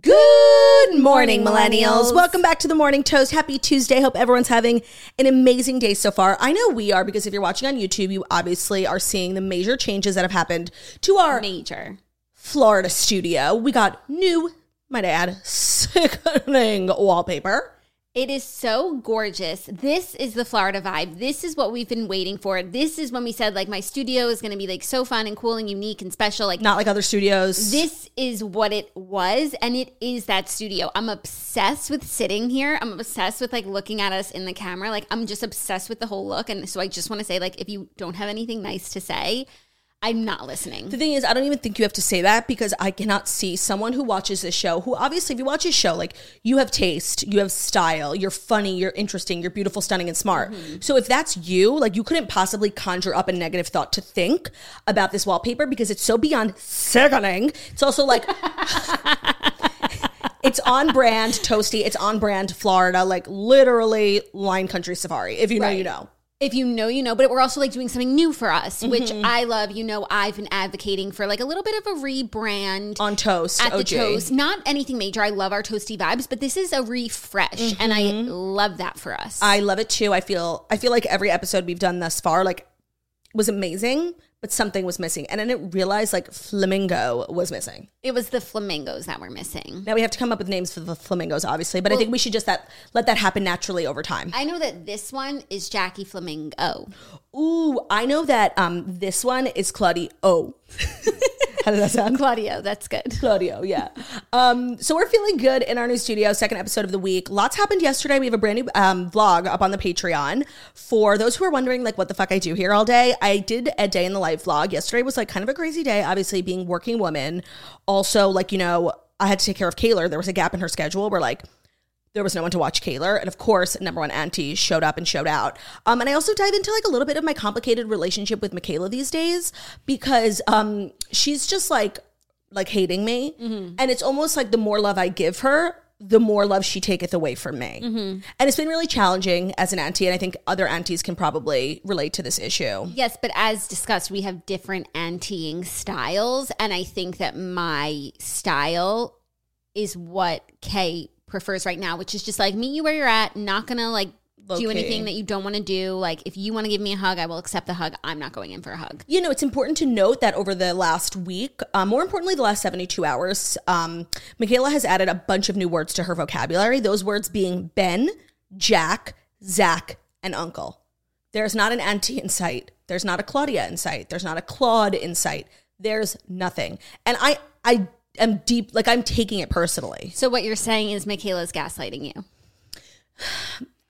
Good morning, millennials. Welcome back to the Morning Toast. Happy Tuesday. Hope everyone's having an amazing day so far. I know we are because if you're watching on YouTube, you obviously are seeing the major changes that have happened to our Major. Florida studio. We got new, might I add, sickening wallpaper. It is so gorgeous. This is the Florida vibe. This is what we've been waiting for. This is when we said like my studio is going to be like so fun and cool and unique and special. Like Not like other studios. this is what it was and it is that studio. I'm obsessed with sitting here. I'm obsessed with like looking at us in the camera. Like I'm just obsessed with the whole look and so I just want to say like if you don't have anything nice to say, I'm not listening. The thing is, I don't even think you have to say that because I cannot see someone who watches this show, who obviously, if you watch this show, like you have taste, you have style, you're funny, you're interesting, you're beautiful, stunning, and smart. Mm-hmm. So if that's you, like you couldn't possibly conjure up a negative thought to think about this wallpaper because it's so beyond sickening. It's also like. It's on brand toasty. It's on brand Florida, like literally Lion Country Safari. If you know, you know. If you know, you know, but we're also like doing something new for us, which Mm-hmm. I love. You know, I've been advocating for like a little bit of a rebrand On toast, at the toast. Not anything major. I love our toasty vibes, but this is a refresh, and I love that for us. Mm-hmm. I love it too. I feel I feel like every episode we've done thus far like was amazing, but something was missing. And I didn't realize like flamingo was missing. it was the flamingos that were missing. Now we have to come up with names for the flamingos, obviously, but I think we should just that let that happen naturally over time. I know that this one is Jackie Flamingo. Ooh, I know that um this one is Claudio. How does that sound? Claudio, that's good. Claudio, yeah. Um, so we're feeling good in our new studio, second episode of the week. Lots happened yesterday. We have a brand new um, vlog up on the Patreon. For those who are wondering, like, what the fuck I do here all day, I did a day in the life vlog. Yesterday was like kind of a crazy day, obviously being working woman. Also, like, you know, I had to take care of Kayla. There was a gap in her schedule where like there was no one to watch Kaylor. And of course, number one auntie showed up and showed out. Um, and I also dive into like a little bit of my complicated relationship with Michaela these days because um, she's just like like hating me. And it's almost like the more love I give her, the more love she taketh away from me. And it's been really challenging as an auntie. And I think other aunties can probably relate to this issue. Yes, but as discussed, we have different anteing styles, and I think that my style is what Kay prefers right now, which is just like meet you where you're at, not gonna like do Low-key. anything that you don't want to do. Like if you want to give me a hug, I will accept the hug. I'm not going in for a hug. You know, it's important to note that over the last week, uh, more importantly, the last 72 hours, um, Michaela has added a bunch of new words to her vocabulary. Those words being Ben, Jack, Zach, and Uncle. There's not an auntie in sight. There's not a Claudia in sight. There's not a Claude in sight. There's nothing. And I, I am deep, like I'm taking it personally. So what you're saying is Michaela's gaslighting you.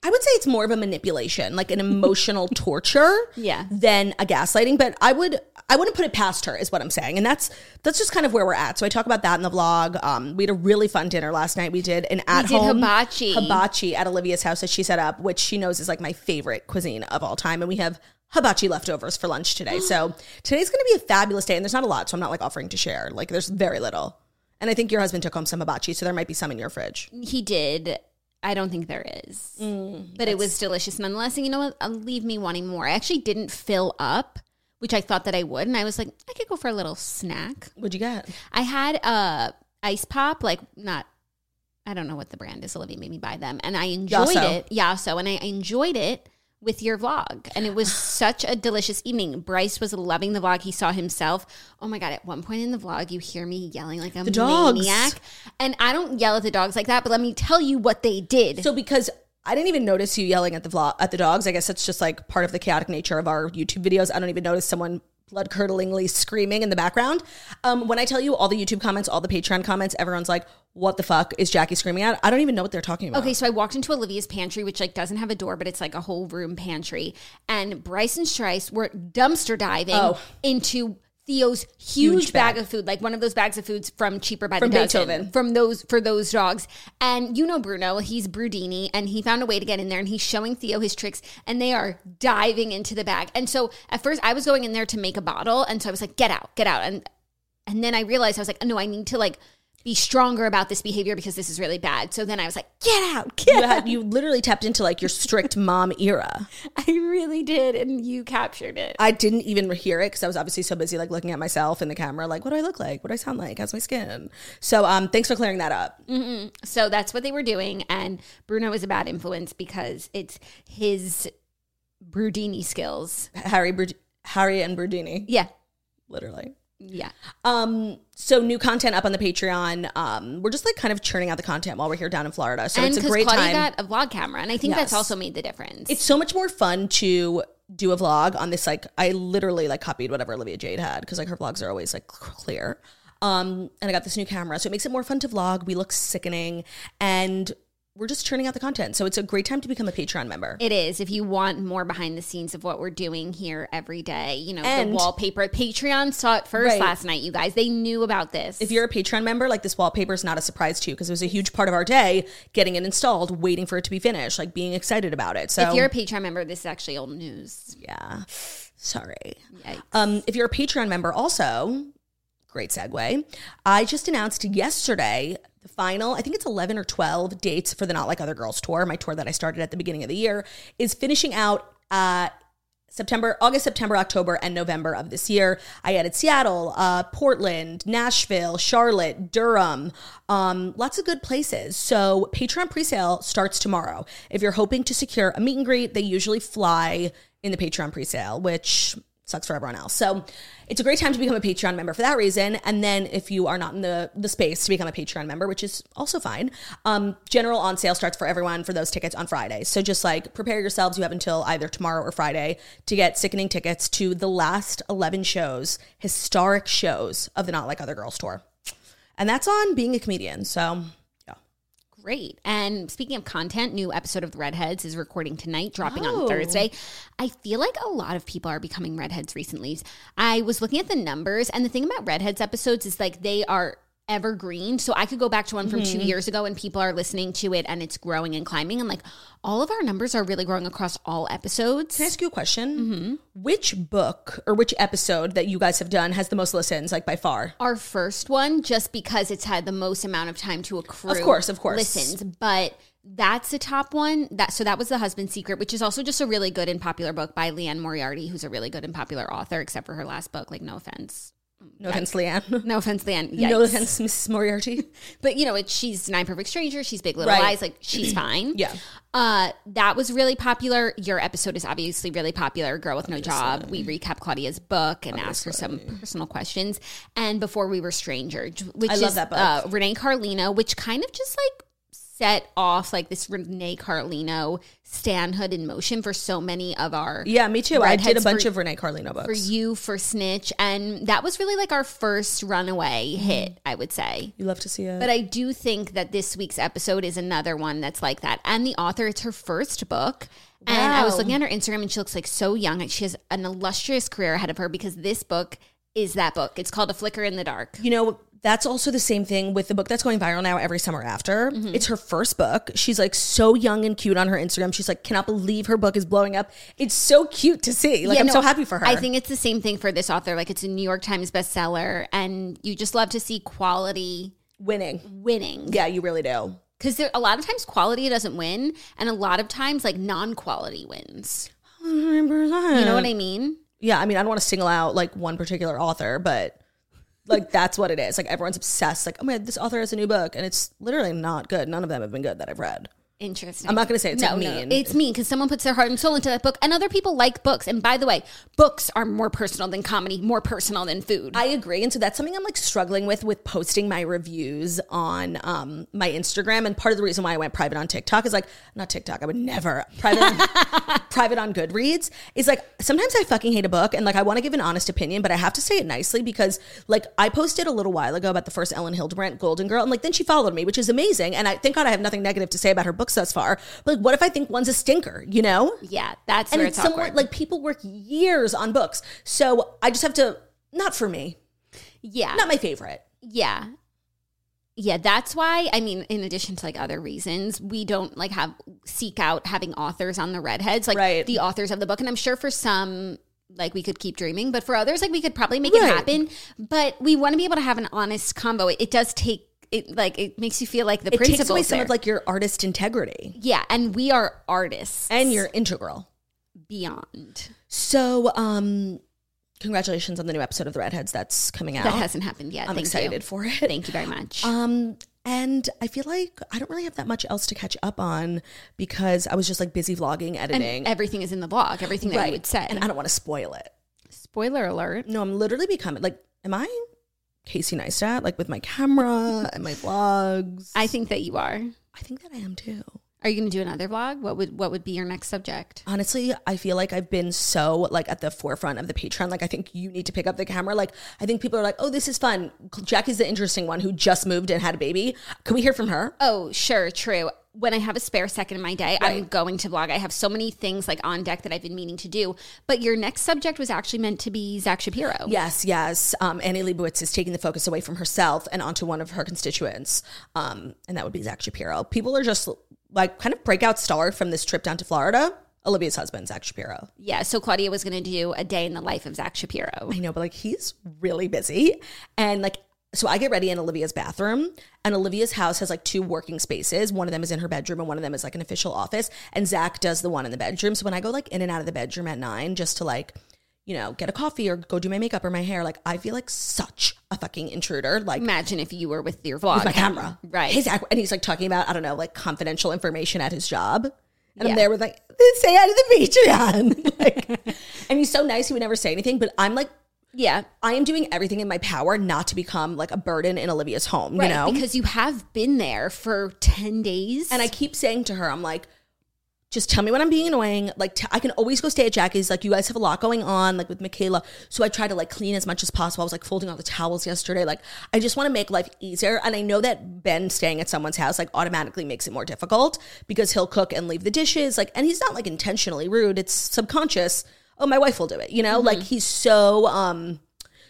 I would say it's more of a manipulation, like an emotional torture, Yeah. than a gaslighting. But I would, I wouldn't put it past her, is what I'm saying, and that's that's just kind of where we're at. So I talk about that in the vlog. Um, we had a really fun dinner last night. We did an at home hibachi. hibachi at Olivia's house that she set up, which she knows is like my favorite cuisine of all time, and we have hibachi leftovers for lunch today. so today's going to be a fabulous day, and there's not a lot, so I'm not like offering to share. Like there's very little. And I think your husband took home some hibachi, so there might be some in your fridge. He did. I don't think there is. but it was delicious nonetheless. And you know what? Uh, leave me wanting more. I actually didn't fill up, which I thought that I would. And I was like, I could go for a little snack. What'd you get? I had a ice pop, like not, I don't know what the brand is. Olivia made me buy them. And I enjoyed Yasso. it. so And I enjoyed it with your vlog. And it was such a delicious evening. Bryce was loving the vlog. He saw himself. Oh my God, at one point in the vlog, you hear me yelling like a The dogs. maniac. And I don't yell at the dogs like that, but let me tell you what they did. So because I didn't even notice you yelling at the vlog at the dogs. I guess that's just like part of the chaotic nature of our YouTube videos. I don't even notice someone blood curdlingly screaming in the background. Um, when I tell you all the YouTube comments, all the Patreon comments, everyone's like, "What the fuck is Jackie screaming at?" I don't even know what they're talking about. Okay, so I walked into Olivia's pantry, which like doesn't have a door, but it's like a whole room pantry. And Bryce and Strice were dumpster diving Oh. into Theo's huge, Huge bag. bag. of food, like one of those bags of foods from Cheaper by From the Dozen, Beethoven. from those for those dogs. And you know Bruno, he's Brudini, and he found a way to get in there, and he's showing Theo his tricks, and they are diving into the bag. And so at first, I was going in there to make a bottle, and so I was like, "Get out, get out!" And and then I realized I was like, oh, "No, I need to like." Be stronger about this behavior because this is really bad. So then I was like, "Get out, get you, out!" had, you literally tapped into like your strict mom era. I really did, and you captured it. I didn't even hear it because I was obviously so busy like looking at myself in the camera, like what do I look like? What do I sound like? How's my skin? So um, thanks for clearing that up. So that's what they were doing, and Bruno is a bad influence because it's his Brudini skills. Harry, Brud- Harry and Brudini, Yeah, literally. Yeah. Um, so new content up on the Patreon. Um, we're just like kind of churning out the content while we're here down in Florida. So and it's a great Claudia time. got a vlog camera, and I think that's also made the difference. it's so much more fun to do a vlog on this. Like I literally like copied whatever Olivia Jade had because like her vlogs are always like clear. Um, and I got this new camera, so it makes it more fun to vlog. We look sickening, and we're just churning out the content. So it's a great time to become a Patreon member. It is. If you want more behind the scenes of what we're doing here every day, you know, And- the wallpaper. Patreon saw it first Right. last night, you guys. They knew about this. if you're a Patreon member, like this wallpaper is not a surprise to you because it was a huge part of our day getting it installed, waiting for it to be finished, like being excited about it. So if you're a Patreon member, this is actually old news. yeah, sorry. Yikes. Um, if you're a Patreon member, also, great segue. I just announced yesterday the final, I think it's 11 or 12 dates for the Not Like Other Girls tour. My tour that I started at the beginning of the year is finishing out uh, September, August, September, October, and November of this year. I added Seattle, uh, Portland, Nashville, Charlotte, Durham, um, lots of good places. So Patreon presale starts tomorrow. If you're hoping to secure a meet and greet, they usually fly in the Patreon presale, which sucks for everyone else. So it's a great time to become a Patreon member for that reason. And then if you are not in the the space to become a Patreon member, which is also fine, um, general on sale starts for everyone for those tickets on Friday. So just like prepare yourselves. You have until either tomorrow or Friday to get sickening tickets to the last eleven shows, historic shows of the Not Like Other Girls tour. And that's on being a comedian. So. Great. And speaking of content, new episode of the Redheads is recording tonight, dropping Oh. on Thursday. I feel like a lot of people are becoming Redheads recently. I was looking at the numbers, and the thing about Redheads episodes is like they are evergreen. So I could go back to one from two Mm-hmm. years ago and people are listening to it and it's growing and climbing. And like all of our numbers are really growing across all episodes. Can I ask you a question? Mm-hmm. Which book or which episode that you guys have done has the most listens, like by far? our first one just because it's had the most amount of time to accrue. Of course, of course. Listens, but that's the top one. That so that was the husband's secret, which is also just a really good and popular book by Liane Moriarty, who's a really good and popular author, except for her last book. Like, no offense, No offense, Liane. no offense, Liane. No offense, Mrs. Moriarty. but you know, it's she's Nine Perfect Strangers. She's Big Little Right. Lies. Like, she's fine. Yeah. Uh, that was really popular. Your episode is obviously really popular. Girl with No Job. We recap Claudia's book and ask her some personal questions. And before we were strangers, which I is love that book. Uh, Renee Carlino, which kind of just like set off like this Renee Carlino standhood in motion for so many of our Yeah, me too. I did a bunch for- of Renee Carlino books. for you for Snitch, and that was really like our first runaway Mm-hmm. hit, I would say. you love to see it. But I do think that this week's episode is another one that's like that. And the author, it's her first book. And I was looking at her Instagram and she looks like so young. and She has an illustrious career ahead of her because this book is that book. It's called A Flicker in the Dark. you know, that's also the same thing with the book that's going viral now every summer after. Mm-hmm. It's her first book. She's like so young and cute on her Instagram. She's like, cannot believe her book is blowing up. It's so cute to see. Like, Yeah, I'm no, so happy for her. I think it's the same thing for this author. Like it's a New York Times bestseller, and you just love to see quality winning. winning. Yeah, you really do. Because a lot of times quality doesn't win, and a lot of times like non quality wins. You know what I mean? Yeah, I mean, I don't want to single out like one particular author, but like that's what it is. Like everyone's obsessed. Like, oh my, god, this author has a new book, and it's literally not good. None of them have been good that I've read. Interesting. I'm not gonna say it's, like, mean. it's mean because someone puts their heart and soul into that book, and other people like books. And by the way, books are more personal than comedy, more personal than food. I agree. And so that's something I'm like struggling with with posting my reviews on um, my Instagram. And part of the reason why I went private on TikTok is like, not TikTok, I would never private on, private on Goodreads is like sometimes I fucking hate a book and like I want to give an honest opinion, but I have to say it nicely because like I posted a little while ago about the first Elin Hilderbrand Golden Girl. And like then she followed me, which is amazing. And I thank God I have nothing negative to say about her books thus far. But like, what if I think one's a stinker, you know? yeah, that's and it's it's somewhat like people work years on books. So I just have to, not for me, yeah, not my favorite. yeah, yeah. That's why. I mean, in addition to like other reasons, we don't like have seek out having authors on the redheads, like Right. the authors of the book. And I'm sure for some. Like we could keep dreaming, but for others, like we could probably make it happen. But we want to be able to have an honest combo. It, it does take it, like it makes you feel like the It takes away some there. of like your artist integrity yeah, and we are artists and you're integral. beyond. So, um, congratulations on the new episode of The Redheads that's coming out. That hasn't happened yet. I'm Thank excited you. for it. Thank you very much. Um, and I feel like I don't really have that much else to catch up on because I was just like busy vlogging, and editing. everything is in the vlog. Everything that you would say. And I don't want to spoil it. Spoiler alert. No, I'm literally becoming like, am I Casey Neistat? Like with my camera and my vlogs? I think that you are. I think that I am too. Are you going to do another vlog? What would what would be your next subject? Honestly, I feel like I've been so like at the forefront of the Patreon. Like I think you need to pick up the camera. Like I think people are like, "Oh, this is fun." Jackie's the interesting one who just moved and had a baby. Can we hear from her? Oh, sure, true. When I have a spare second in my day, I'm going to vlog. I have so many things like on deck that I've been meaning to do. But your next subject was actually meant to be Zach Shapiro. Yes, yes. Um, Annie Leibovitz is taking the focus away from herself and onto one of her constituents, um, and that would be Zach Shapiro. People are just like kind of breakout star from this trip down to Florida. Olivia's husband, Zach Shapiro. Yeah. So Claudia was going to do a day in the life of Zach Shapiro. I know, but like he's really busy. And like, so I get ready in Olivia's bathroom, and Olivia's house has like two working spaces. One of them is in her bedroom, and one of them is like an official office. And Zach does the one in the bedroom. So when I go like in and out of the bedroom at nine, just to like, you know, get a coffee or go do my makeup or my hair, like I feel like such a fucking intruder. Like, Imagine if you were with your vlog. with my camera. Right. Hey, Zach. And he's like talking about, I don't know, like confidential information at his job. And Yeah. I'm there with like, say hi to the Patreon. like, and he's so nice. He would never say anything, but I'm like, yeah. I am doing everything in my power not to become like a burden in Olivia's home, Right. you know? Because you have been there for 10 days. and I keep saying to her, I'm like, just tell me when I'm being annoying. Like, t- I can always go stay at Jackie's. Like, you guys have a lot going on, like with Michaela. So I try to like clean as much as possible. I was like folding all the towels yesterday. Like, I just want to make life easier. And I know that Ben staying at someone's house like automatically makes it more difficult because he'll cook and leave the dishes. Like, and he's not like intentionally rude. It's subconscious. Oh, my wife will do it. You know, like he's so um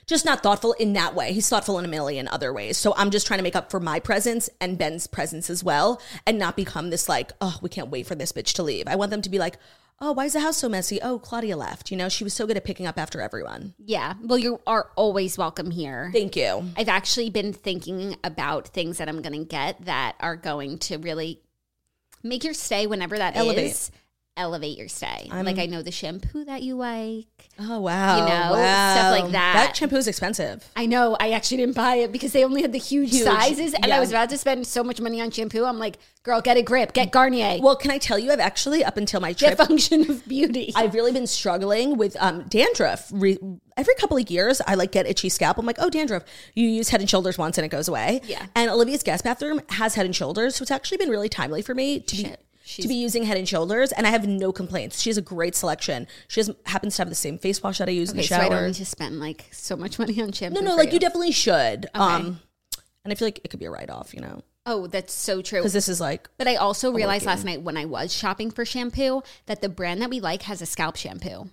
just not thoughtful in that way. He's thoughtful in a million other ways. So I'm just trying to make up for my presence and Ben's presence as well and not become this like, oh, we can't wait for this bitch to leave. I want them to be like, oh, why is the house so messy? Oh, Claudia left. You know, she was so good at picking up after everyone. yeah. Well, you are always welcome here. Thank you. I've actually been thinking about things that I'm going to get that are going to really make your stay, whenever that that is, Elevate. your stay. I'm, like I know the shampoo that you like. Oh, wow. You know, wow. stuff like that. That shampoo is expensive. I know. I actually didn't buy it because they only had the huge, Huge, sizes, and yeah. I was about to spend so much money on shampoo. I'm like, girl, get a grip, get Garnier, Well, can I tell you, I've actually, up until my trip, function of beauty. I've really been struggling with um, dandruff. Re- every couple of years, I like get itchy scalp. I'm like, oh, dandruff. You use Head and Shoulders once and it goes away. Yeah. And Olivia's guest bathroom has Head and Shoulders, so it's actually been really timely for me to be Shit. to be using Head and Shoulders, and I have no complaints. She has a great selection. She has, happens to have the same face wash that I use in okay, the so I don't need to spend like so much money on shampoo. no, no, like you. definitely should. Um, and I feel like it could be a write off, you know, Oh, that's so true. because this is like But I also realized last night when I was shopping for shampoo that the brand that we like has a scalp shampoo.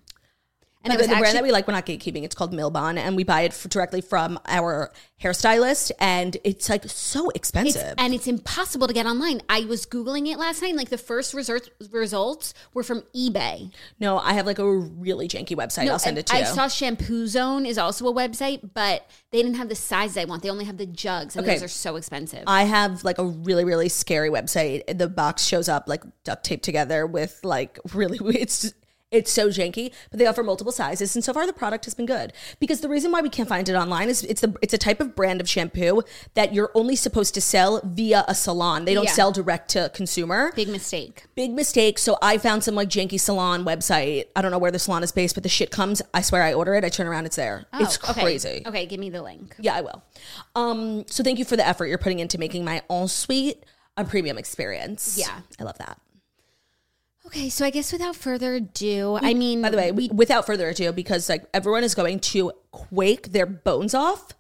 And And it was the brand that we like, we're not gatekeeping. It's called Milbon, and we buy it f- directly from our hairstylist, and it's like so it's, expensive. and it's impossible to get online. I was googling it last night, and like the first results results were from eBay. no, I have like a really janky website. I'll send it to I you. I saw Shampoo Zone is also a website, but they didn't have the sizes I want. They only have the jugs, and Okay. those are so expensive. I have like a really, really scary website. The box shows up like duct taped together with like really, it's It's so janky, but they offer multiple sizes, and so far the product has been good. Because the reason why we can't find it online is it's the it's a type of brand of shampoo that you're only supposed to sell via a salon. They don't Yeah. sell direct to consumer. Big mistake. Big mistake. So I found some like janky salon website. I don't know where the salon is based, but the shit comes. I swear I order it. I turn around, it's there. it's Oh, okay. crazy. Okay, give me the link. Yeah, I will. Um, so thank you for the effort you're putting into making my ensuite a premium experience. Yeah. I love that. Okay, so I guess without further ado, I mean, By the way, we without further ado, because like everyone is going to quake their bones off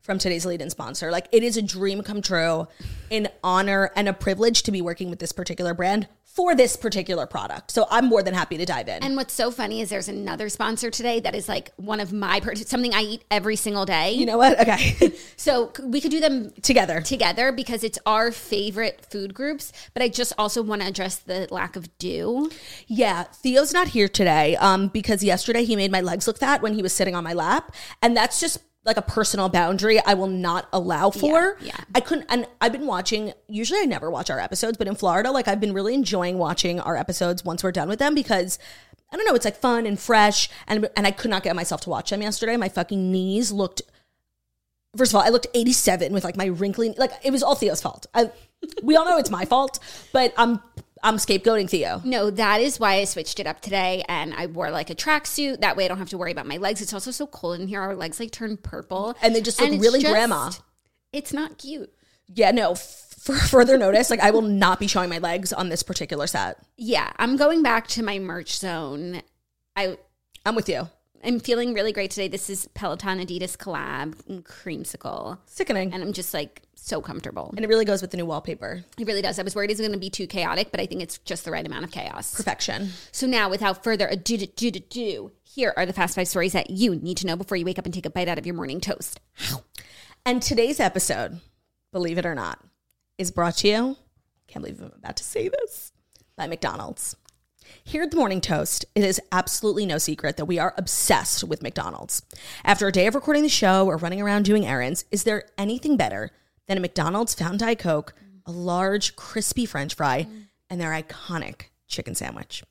from today's lead-in sponsor. Like it is a dream come true, an honor and a privilege to be working with this particular brand for this particular product. So I'm more than happy to dive in. And what's so funny is there's another sponsor today that is like one of my per- something I eat every single day. you know what? Okay. so we could do them Together. together because it's our favorite food groups. But I just also want to address the lack of dew. Yeah, Theo's not here today um, because yesterday he made my legs look fat when he was sitting on my lap. And that's just like a personal boundary I will not allow for. Yeah, yeah. I couldn't, and I've been watching, usually I never watch our episodes, but in Florida, like I've been really enjoying watching our episodes once we're done with them because. I don't know. It's like fun and fresh, and and I could not get myself to watch them yesterday. My fucking knees looked. First of all, I looked 87 with like my wrinkly, like it was all Theo's fault. I, we all know it's my fault, but I'm I'm scapegoating Theo. No, that is why I switched it up today and I wore like a tracksuit. That way I don't have to worry about my legs. It's also so cold in here. Our legs like turn purple. And they just look really grandma. It's not cute. Yeah, no. For further notice, like I will not be showing my legs on this particular set. Yeah, I'm going back to my merch zone. I I'm with you. I'm feeling really great today. This is Peloton Adidas collab and creamsicle. Sickening. And I'm just like so comfortable. And it really goes with the new wallpaper. It really does. I was worried it's going to be too chaotic, but I think it's just the right amount of chaos. Perfection. So now, without further ado, do, do, do, do, here are the fast five stories that you need to know before you wake up and take a bite out of your morning toast. And today's episode, believe it or not, is brought to you. Can't believe I'm about to say this by McDonald's. Here at the Morning Toast, it is absolutely no secret that we are obsessed with McDonald's. After a day of recording the show or running around doing errands, is there anything better than a McDonald's Fountain Diet Coke, a large, crispy French fry, and their iconic chicken sandwich?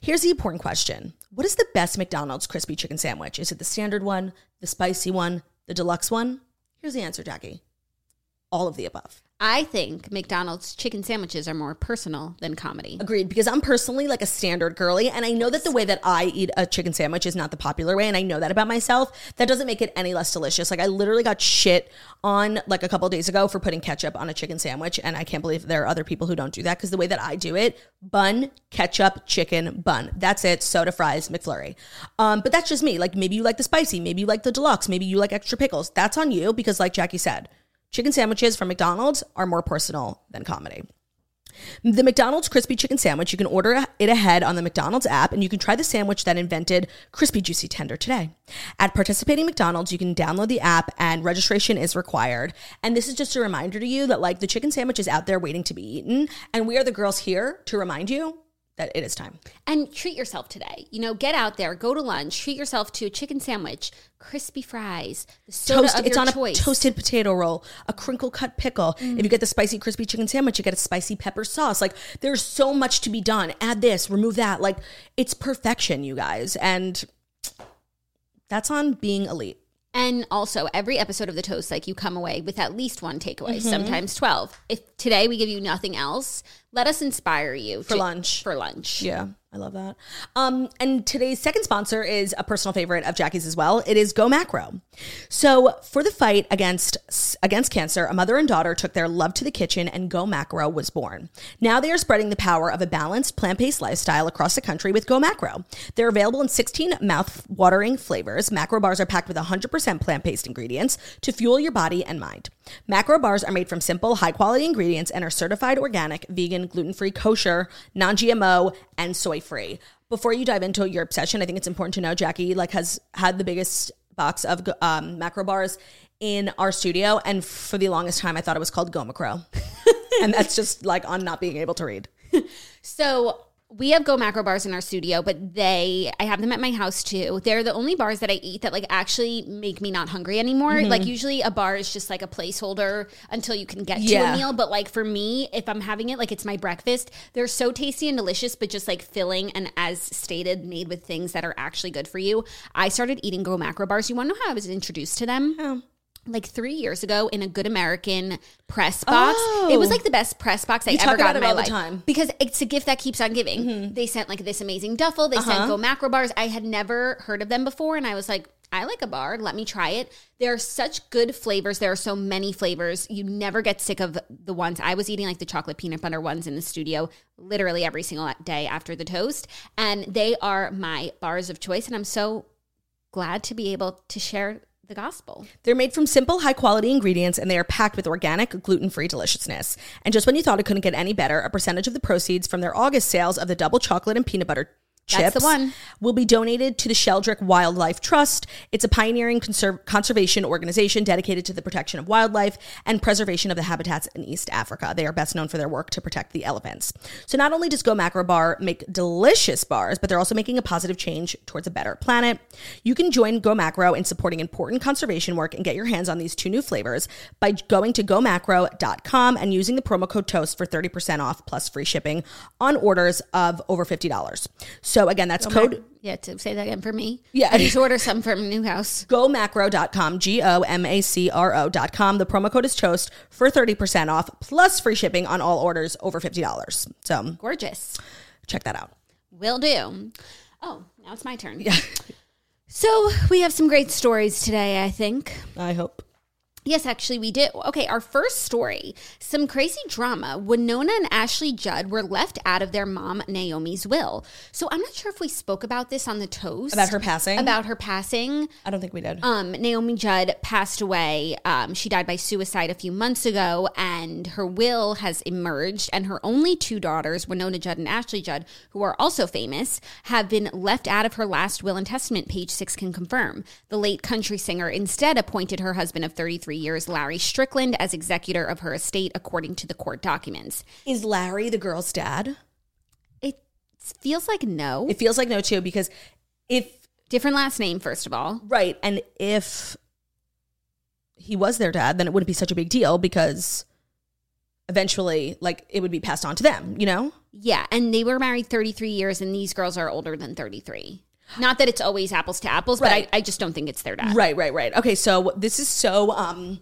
Here's the important question What is the best McDonald's crispy chicken sandwich? Is it the standard one, the spicy one, the deluxe one? Here's the answer, Jackie all of the above. I think McDonald's chicken sandwiches are more personal than comedy. Agreed, because I'm personally like a standard girly, and I know that the way that I eat a chicken sandwich is not the popular way, and I know that about myself. That doesn't make it any less delicious. Like I literally got shit on like a couple days ago for putting ketchup on a chicken sandwich, and I can't believe there are other people who don't do that because the way that I do it, bun, ketchup, chicken, bun. That's it. Soda, fries, McFlurry. Um, but that's just me. Like maybe you like the spicy, maybe you like the deluxe, maybe you like extra pickles. That's on you because, like Jackie said, chicken sandwiches from McDonald's are more personal than comedy. The McDonald's crispy chicken sandwich, you can order it ahead on the McDonald's app and you can try the sandwich that invented crispy juicy tender today. At participating McDonald's, you can download the app and registration is required. And this is just a reminder to you that like the chicken sandwich is out there waiting to be eaten and we are the girls here to remind you that it is time. And treat yourself today. You know, get out there, go to lunch, treat yourself to a chicken sandwich, crispy fries, Toast, it's on choice. a toasted potato roll, a crinkle cut pickle. If you get the spicy crispy chicken sandwich, you get a spicy pepper sauce. Like there's so much to be done. Add this, remove that. Like it's perfection, you guys. And that's on being elite. And also, every episode of the toast, like you come away with at least one takeaway, Mm-hmm. sometimes twelve. If today we give you nothing else, let us inspire you For lunch. For lunch, Yeah, I love that. Um, and today's second sponsor is a personal favorite of Jackie's as well. It is Go Macro. So for the fight against against cancer, a mother and daughter took their love to the kitchen, and Go Macro was born. Now they are spreading the power of a balanced plant-based lifestyle across the country with Go Macro. They're available in 16 mouth-watering flavors. Macro bars are packed with 100% plant-based ingredients to fuel your body and mind. Macro bars are made from simple, high-quality ingredients and are certified organic, vegan, gluten-free, kosher, non-GMO, and soy-free. Before you dive into your obsession, I think it's important to know Jackie like has had the biggest box of um, macro bars in our studio, and for the longest time, I thought it was called Go Macro, and that's just like on not being able to read. So we have Go Macro bars in our studio, but they, I have them at my house too. They're the only bars that I eat that like actually make me not hungry anymore. Mm-hmm. Like usually a bar is just like a placeholder until you can get to a meal. But like for me, if I'm having it, like it's my breakfast, they're so tasty and delicious, but just like filling and as stated, made with things that are actually good for you. I started eating Go Macro bars. You want to know how I was introduced to them? Like three years ago in a Good American press box. It was Oh. like the best press box I You ever got in it my life time. Mm-hmm. because it's a gift that keeps on giving. They sent like this amazing duffel. They Uh-huh. sent Go Macro bars. I had never heard of them before, and I was like, I like a bar. Let me try it. There are such good flavors. There are so many flavors. You never get sick of the ones I was eating, like the chocolate peanut butter ones in the studio, literally every single day after the toast. And they are my bars of choice, and I'm so glad to be able to share the gospel. They're made from simple, high quality ingredients and they are packed with organic, gluten free deliciousness. And just when you thought it couldn't get any better, a percentage of the proceeds from their August sales of the double chocolate and peanut butter That's the one. will be donated to the Sheldrick Wildlife Trust. It's a pioneering conserv- conservation organization dedicated to the protection of wildlife and preservation of the habitats in East Africa. They are best known for their work to protect the elephants. So not only does Go Macro Bar make delicious bars, but they're also making a positive change towards a better planet. You can join Go Macro in supporting important conservation work and get your hands on these two new flavors by going to gomacro.com and using the promo code TOAST for 30% off plus free shipping on orders of over $50. So again, that's code Yeah, to say that again for me. Yeah. I just order some from Newhouse. gomacro.com, G O M A C R O.com. The promo code is TOAST for 30% off plus free shipping on all orders over $50. So Gorgeous. check that out. Will do. Oh, now it's my turn. Yeah. So we have some great stories today, I think. I hope. Yes, actually, we did. Okay, our first story some crazy drama. Wynonna and Ashley Judd were left out of their mom Naomi's will. So I'm not sure if we spoke about this on the toast. About her passing? About her passing. I don't think we did. Um, Naomi Judd passed away. Um, she died by suicide a few months ago, and her will has emerged. And her only two daughters, Wynonna Judd and Ashley Judd, who are also famous, have been left out of her last will and testament. Page six can confirm. The late country singer instead appointed her husband of 33 years, Larry Strickland, as executor of her estate, according to the court documents. is Larry the girl's dad? It feels like no. It feels like no, too, because if, Different last name, first of all. right, and if he was their dad, then it wouldn't be such a big deal because eventually, like, it would be passed on to them, you know? Yeah, and they were married 33 years, and these girls are older than 33. Not that it's always apples to apples, Right. but I, I just don't think it's their dad. Right, right, right. Okay, so this is so, um,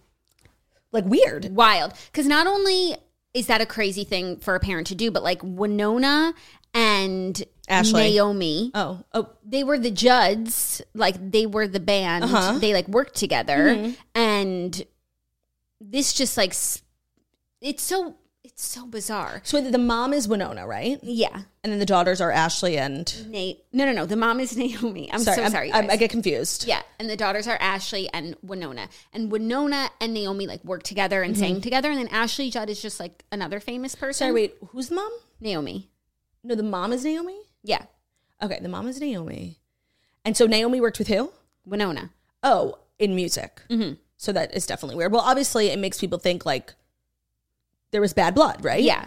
like, weird. Wild. Because not only is that a crazy thing for a parent to do, but like Wynonna and Ashley. Naomi, Oh, oh, they were the Judds, like they were the band. Uh-huh. They like worked together, Mm-hmm. and this just like it's so so bizarre. so the mom is Wynonna, right? Yeah, And then the daughters are Ashley and. Nate. No, no, no. The mom is Naomi. I'm so I'm- sorry. I'm- I get confused. Yeah, and the daughters are Ashley and Wynonna. And Wynonna and Naomi like work together and sang together, and then Ashley Judd is just like another famous person. Mm-hmm. Sorry, wait, who's the mom? Naomi. No, the mom is Naomi? Yeah, Okay, the mom is Naomi. And so Naomi worked with who? Wynonna. Oh, in music. Mhm. So that is definitely weird. Well, obviously, it makes people think like there was bad blood, right? Yeah,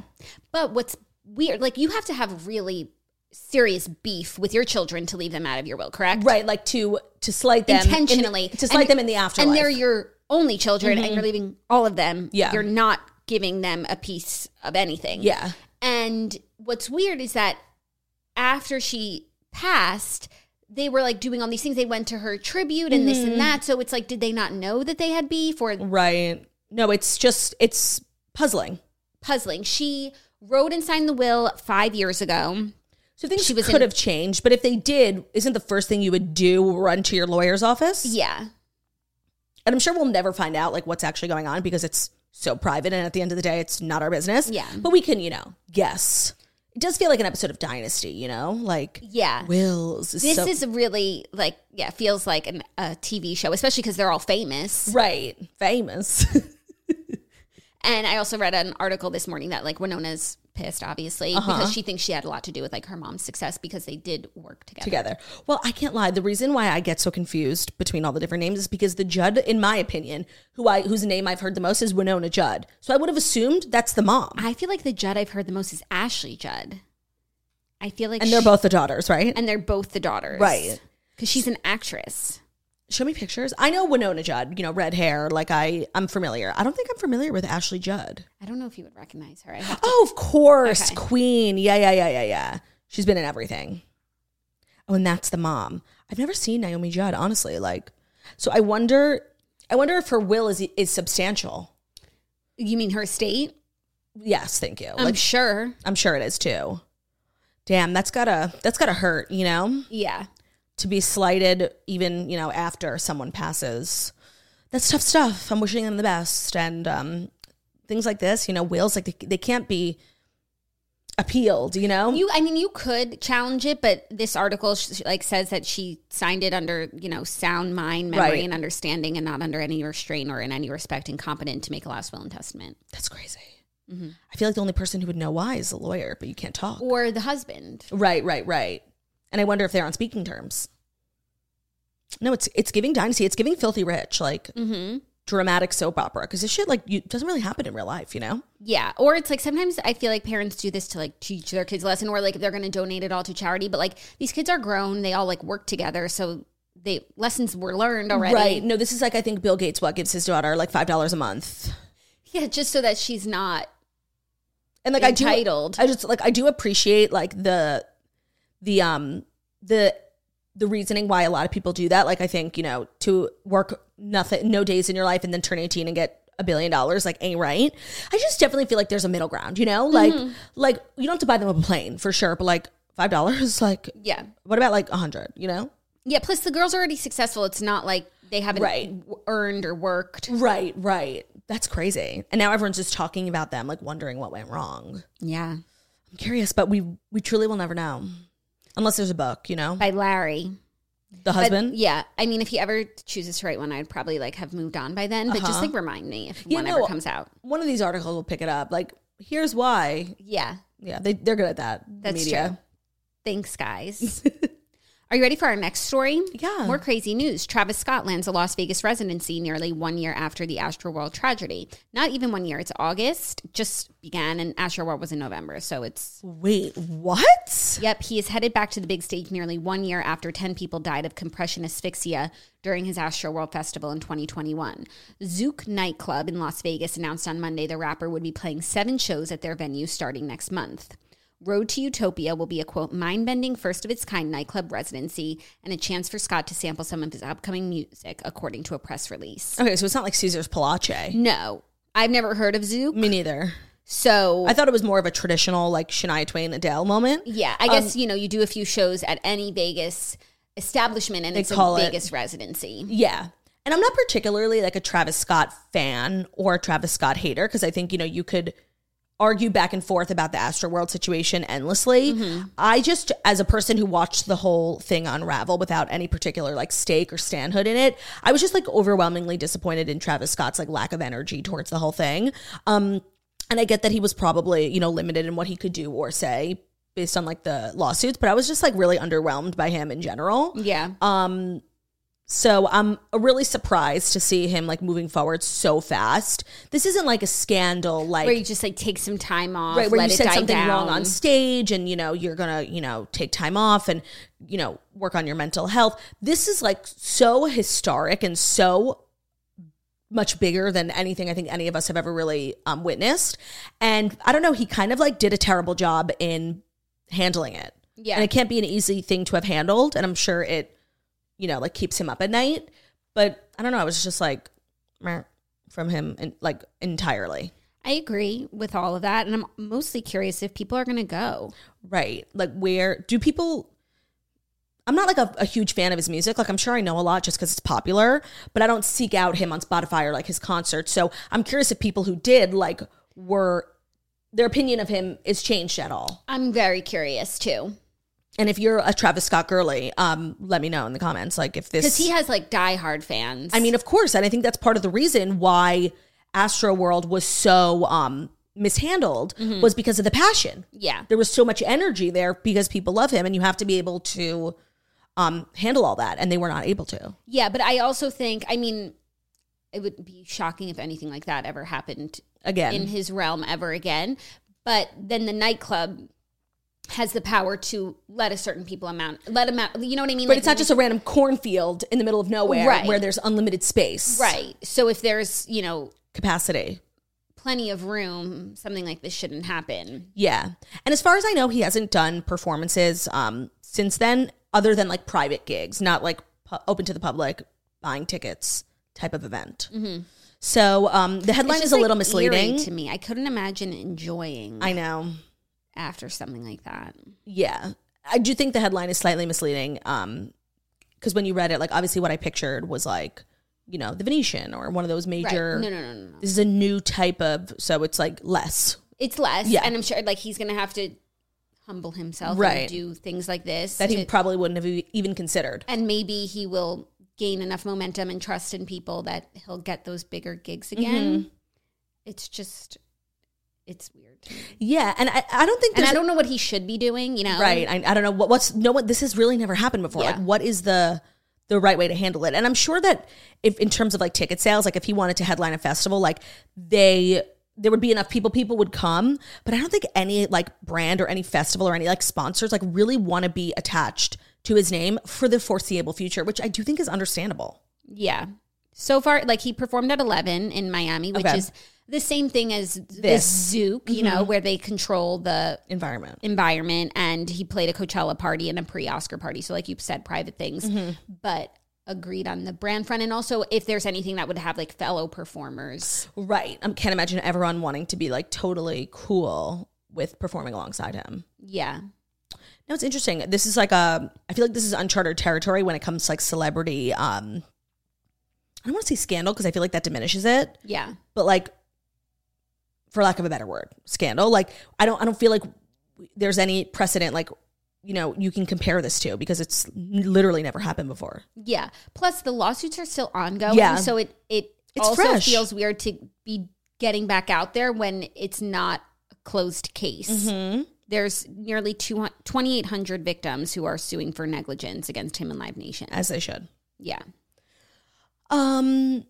but what's weird, like you have to have really serious beef with your children to leave them out of your will, correct? Right, like to to slight them in the- Intentionally to slight And- them in the afterlife. and they're your only children, and you're leaving all of them. Yeah. you're not giving them a piece of anything. yeah. And what's weird is that after she passed, they were like doing all these things. They went to her tribute and this Mm-hmm. and that. So it's like, did they not know that they had beef or Right. No, it's just it's puzzling. puzzling? She wrote and signed the will five years ago. So things She was could in- have changed, but if they did, isn't the first thing you would do run to your lawyer's office? Yeah. And I'm sure we'll never find out like what's actually going on because it's so private and at the end of the day it's not our business. Yeah. But we can, you know, guess. It does feel like an episode of Dynasty, you know? Like Yeah. Wills is This so- is really like, yeah, feels like an, a TV show, especially because they're all famous. right. Famous. And I also read an article this morning that like Wynonna's pissed, obviously, Uh-huh. because she thinks she had a lot to do with like her mom's success because they did work together. together. Well, I can't lie. The reason why I get so confused between all the different names is because the Judd, in my opinion, who I whose name I've heard the most is Wynonna Judd. So I would have assumed that's the mom. I feel like the Judd I've heard the most is Ashley Judd. I feel like And they're both the daughters, right? and they're both the daughters, Right. Because she's an actress. Show me pictures. I know Wynonna Judd, you know, red hair. Like I, I'm familiar. I don't think I'm familiar with Ashley Judd. I don't know if you would recognize her. I have to. Oh, of course, Okay. Queen. Yeah, yeah, yeah, yeah, yeah. She's been in everything. Oh, and that's the mom. I've never seen Naomi Judd, honestly. Like, so I wonder, I wonder if her will is is substantial. You mean her estate? Yes, thank you. I'm like, sure. I'm sure it is too. Damn, that's gotta that's gotta hurt, you know, Yeah. To be slighted even you know after someone passes. That's tough stuff. I'm wishing them the best, and um, things like this, you know, wills like they, they can't be appealed, you know. You, I mean, you could challenge it, but this article like says that she signed it under, you know, sound mind, memory, Right. and understanding, and not under any restraint or in any respect incompetent to make a last will and testament, That's crazy. I feel like the only person who would know why is the lawyer, but you can't talk. or the husband. Right, right, right. And I wonder if they're on speaking terms. No, it's it's giving dynasty. It's giving filthy rich, like Mm-hmm. dramatic soap opera. Because this shit like you doesn't really happen in real life, you know. Yeah, or it's like sometimes I feel like parents do this to like teach their kids a lesson, or like they're going to donate it all to charity. But like these kids are grown; they all like work together, so they lessons were learned already. Right. No, this is like I think Bill Gates what gives his daughter like five dollars a month. Yeah, just so that she's not And like Entitled. I do I just like I do appreciate like the the um the the reasoning why a lot of people do that. Like I think, you know, to work nothing no days in your life and then turn 18 and get a billion dollars like ain't right. I just definitely feel like there's a middle ground, you know? Like like you don't have to buy them a plane for sure, but like five dollars, like yeah. what about like a hundred, you know? Yeah, plus the girl's already successful. It's not like they haven't Right. earned or worked. Right, right. That's crazy. And now everyone's just talking about them, like wondering what went wrong. Yeah. I'm curious, but we we truly will never know. Unless there's a book, you know? By Larry. The But, husband? yeah. I mean, if he ever chooses to write one, I'd probably like have moved on by then. But just Uh-huh. like remind me if You one ever comes out. One of these articles will pick it up. Like, here's why. Yeah. Yeah, they, they're good at that. That's media. true. Thanks, guys. Are you ready for our next story? Yeah. More crazy news. Travis Scott lands a Las Vegas residency nearly one year after the Astroworld tragedy. Not even one year. It's August. Just began, and Astroworld was in November. So it's Wait, what? Yep, he is headed back to the big stage nearly one year after 10 people died of compression asphyxia during his Astro World Festival in 2021. Zouk Nightclub in Las Vegas announced on Monday the rapper would be playing seven shows at their venue starting next month. Road to Utopia will be a quote, mind bending, first of its kind nightclub residency and a chance for Scott to sample some of his upcoming music, according to a press release. Okay, so it's not like Caesar's Palace. No, I've never heard of Zouk. Me neither. So I thought it was more of a traditional, like, Shania Twain Adele moment. Yeah, I Um, guess you know you do a few shows at any Vegas establishment, and it's a it- Vegas residency. Yeah. And I'm not particularly like a Travis Scott fan or a Travis Scott hater because I think, you know, you could argue back and forth about the Astroworld situation endlessly. Mm-hmm. I just, as a person who watched the whole thing unravel without any particular like stake or standhood in it, I was just like overwhelmingly disappointed in Travis Scott's like lack of energy towards the whole thing. Um, and I get that he was probably, you know, limited in what he could do or say based on like the lawsuits, but I was just like really underwhelmed by him in general. Yeah, Um, so I'm really surprised to see him like moving forward so fast. This isn't like a scandal, like where you just like take some time off, right where you said something down. wrong on stage, and you know you're gonna you know take time off and you know work on your mental health. This is like so historic and so much bigger than anything I think any of us have ever really um, witnessed. And I don't know, he kind of like did a terrible job in handling it. Yeah. And it can't be an easy thing to have handled. And I'm sure it, you know, like keeps him up at night. But I don't know. I was just like, from him, and like entirely. I agree with all of that, and I'm mostly curious if people are going to go. Right. Like, where do people. I'm not like a, a huge fan of his music. Like, I'm sure I know a lot just because it's popular, but I don't seek out him on Spotify or like his concerts. So I'm curious if people who did, like, were. Their opinion of him is changed at all. I'm very curious too, And if you're a Travis Scott girly, um, let me know in the comments. Like, if this. because he has like diehard fans. I mean, of course, and I think that's part of the reason why Astro World was so um mishandled was because of the passion. yeah, There was so much energy there because people love him, and you have to be able to um handle all that, and they were not able to. yeah, but I also think, I mean, it would be shocking if anything like that ever happened Again, in his realm ever again. But then the nightclub has the power to let a certain people amount let them out you know what i mean But it's not just a random cornfield in the middle of nowhere Right. where there's unlimited space. right so if there's you know Capacity. plenty of room something like this shouldn't happen Yeah. And as far as I know, he hasn't done performances um, since then, other than like private gigs, not like pu- open to the public, buying tickets type of event. So um, the headline is a like, little misleading. to me i couldn't imagine enjoying I know. After something like that Yeah. I do think the headline is slightly misleading. Um, because when you read it, like obviously what I pictured was like, you know, the Venetian or one of those major. right no no no no no This is a new type of, so it's like less. it's less Yeah. and i'm sure like he's gonna have to humble himself Right. and do things like this that he probably wouldn't have even considered. and maybe he will gain enough momentum and trust in people that he'll get those bigger gigs again. Mm-hmm. It's just, it's weird. Yeah, and I, I don't think And I don't know what he should be doing. You know, right. I, I don't know what, what's no what this has really never happened before. Yeah. Like, what is the the right way to handle it? And I'm sure that if in terms of like ticket sales, like if he wanted to headline a festival, like they there would be enough people people would come but i don't think any like brand or any festival or any like sponsors like really want to be attached to his name for the foreseeable future which i do think is understandable Yeah. So far, like he performed at 11 in Miami, which Okay. is the same thing as this, This. Zouk, you know, where they control the environment environment. And he played a Coachella party and a pre Oscar party. So, like you said, private things, Mm-hmm. but agreed on the brand front. And also, if there's anything that would have like fellow performers. right i can't imagine everyone wanting to be like totally cool with performing alongside him Yeah. No, it's interesting. This is like a. I feel like this is uncharted territory when it comes to like celebrity. Um, I don't want to say scandal because I feel like that diminishes it, Yeah. but like, for lack of a better word, scandal. Like, I don't. I don't feel like there's any precedent. Like, you know, you can compare this to because it's literally never happened before. Yeah. Plus, the lawsuits are still ongoing. Yeah. So it it It's also fresh. feels weird to be getting back out there when it's not a closed case. Mm-hmm. There's nearly 200 2,800 victims who are suing for negligence against him and Live Nation. As they should. Yeah. Um,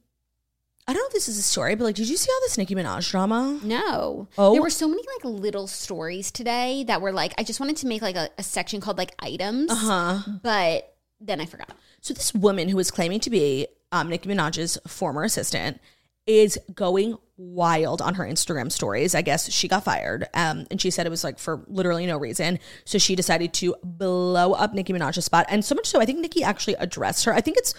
I don't know if this is a story, but like, did you see all this Nicki Minaj drama? No. Oh. There were so many like little stories today that were like, I just wanted to make like a, a section called like items, Uh huh. but then I forgot. So this woman who is claiming to be um, Nicki Minaj's former assistant is going wild on her Instagram stories. I guess she got fired, um, and she said it was like for literally no reason. So she decided to blow up Nicki Minaj's spot, and so much so I think Nicki actually addressed her. I think it's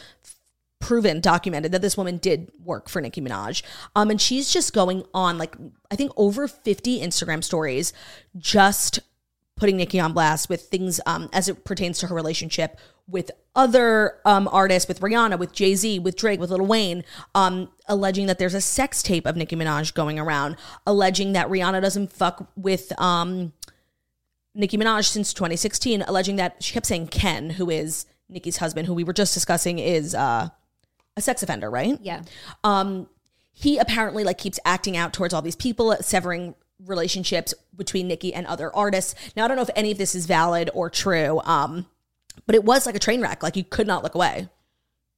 proven, documented that this woman did work for Nicki Minaj. Um, and she's just going on like I think over 50 Instagram stories just putting Nicki on blast with things um as it pertains to her relationship with other um artists, with Rihanna, with Jay-Z, with Drake, with Lil Wayne, um, alleging that there's a sex tape of Nicki Minaj going around, alleging that Rihanna doesn't fuck with um Nicki Minaj since 2016, alleging that she kept saying Ken, who is Nicki's husband, who we were just discussing, is uh, a sex offender, right? Yeah. Um, he apparently like keeps acting out towards all these people, severing relationships between Nicki and other artists. Now I don't know if any of this is valid or true, um, but it was like a train wreck. Like you could not look away.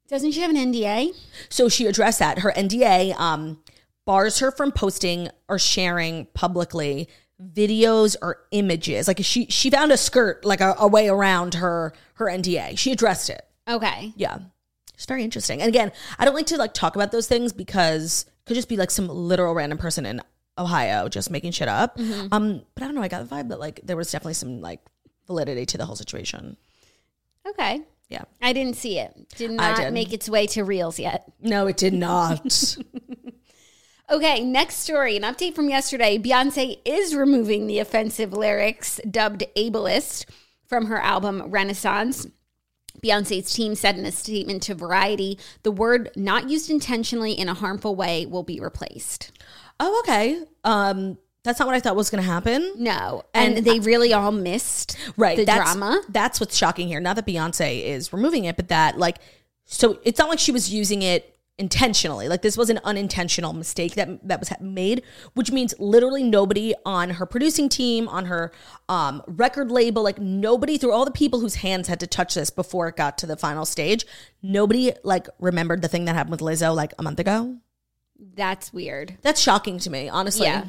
Doesn't she have an NDA? So she addressed that. Her NDA um, bars her from posting or sharing publicly videos or images. Like she she found a skirt like a, a way around her her NDA. She addressed it. Okay. Yeah. Very interesting. And again, I don't like to like talk about those things because it could just be like some literal random person in Ohio just making shit up. Um, but I don't know. I got the vibe that like there was definitely some like validity to the whole situation. Okay. Yeah. I didn't see it. Did not did. make its way to Reels yet. No, it did not. Okay, next story. An update from yesterday. Beyonce is removing the offensive lyrics dubbed ableist from her album Renaissance. Beyonce's team said in a statement to Variety the word not used intentionally in a harmful way will be replaced. oh, okay. Um, that's not what I thought was going to happen. No. And, And they really all missed right the that's, drama. that's what's shocking here not that beyonce is removing it but that like so it's not like she was using it intentionally like this was an unintentional mistake that that was made which means literally nobody on her producing team on her um record label like nobody through all the people whose hands had to touch this before it got to the final stage nobody like remembered the thing that happened with lizzo like a month ago That's weird. that's shocking to me honestly Yeah.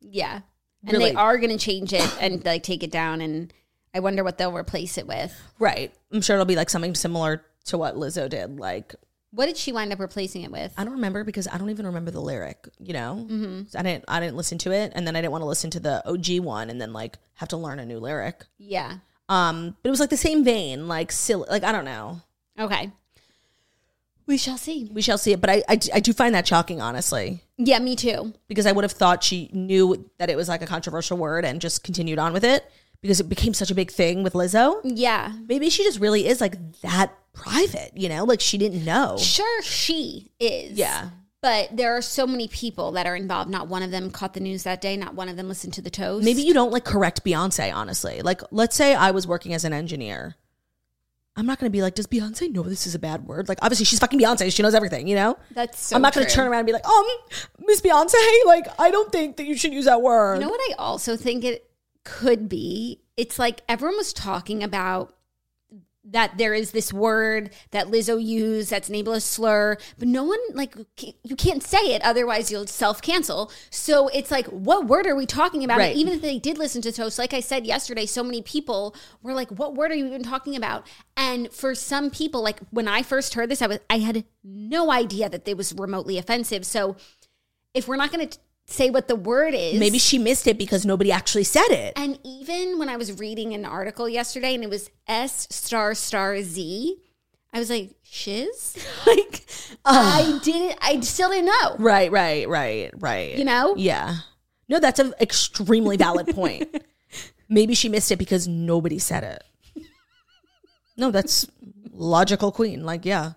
Yeah. And Really. they are going to change it and like take it down and I wonder what they'll replace it with. Right. I'm sure it'll be like something similar to what Lizzo did. Like, What did she wind up replacing it with? I don't remember because I don't even remember the lyric, you know? Mm-hmm. I didn't I didn't listen to it and then I didn't want to listen to the OG one and then like have to learn a new lyric. Yeah. Um, but it was like the same vein, like silly, like I don't know. Okay. We shall see. We shall see it, but I, I I do find that shocking honestly. Yeah, me too. because I would have thought she knew that it was like a controversial word and just continued on with it because it became such a big thing with Lizzo. Yeah. Maybe she just really is like that private, you know? Like she didn't know. Sure, she is. Yeah. But there are so many people that are involved. Not one of them caught the news that day. Not one of them listened to the toast. Maybe you don't like correct Beyonce, honestly. Like, let's say I was working as an engineer. I'm not going to be like, does Beyonce know this is a bad word? Like, obviously, she's fucking Beyonce. She knows everything, you know? That's so I'm not going to turn around and be like, um, Miss Beyonce, like, I don't think that you should use that word. You know what I also think it could be? It's like everyone was talking about that there is this word that Lizzo used that's an ableist slur, but no one like you can't say it otherwise you'll self cancel. So it's like, what word are we talking about? Right. even if they did listen to Toast, like I said yesterday, so many people were like, "What word are you even talking about?" And for some people, like when I first heard this, I was I had no idea that it was remotely offensive. So if we're not going to say what the word is, Maybe she missed it because nobody actually said it. and even when I was reading an article yesterday and it was S star star Z, I was like, shiz? like, I didn't, I still didn't know. Right, right, right, right. You know? Yeah. No, that's an extremely valid point. Maybe she missed it because nobody said it. No, that's logical queen. Like, yeah.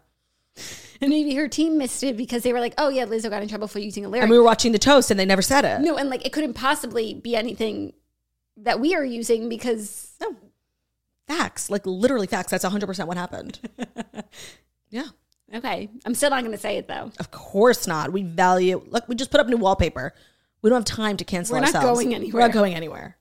And maybe her team missed it because they were like, oh yeah, Lizzo got in trouble for using a lyric. And we were watching the toast and they never said it. no, and like it couldn't possibly be anything that we are using because No. Facts. Like literally facts. That's 100% what happened. yeah. okay, I'm still not going to say it though. Of course not. We value, look, we just put up new wallpaper. We don't have time to cancel We're not ourselves. going We're not going anywhere.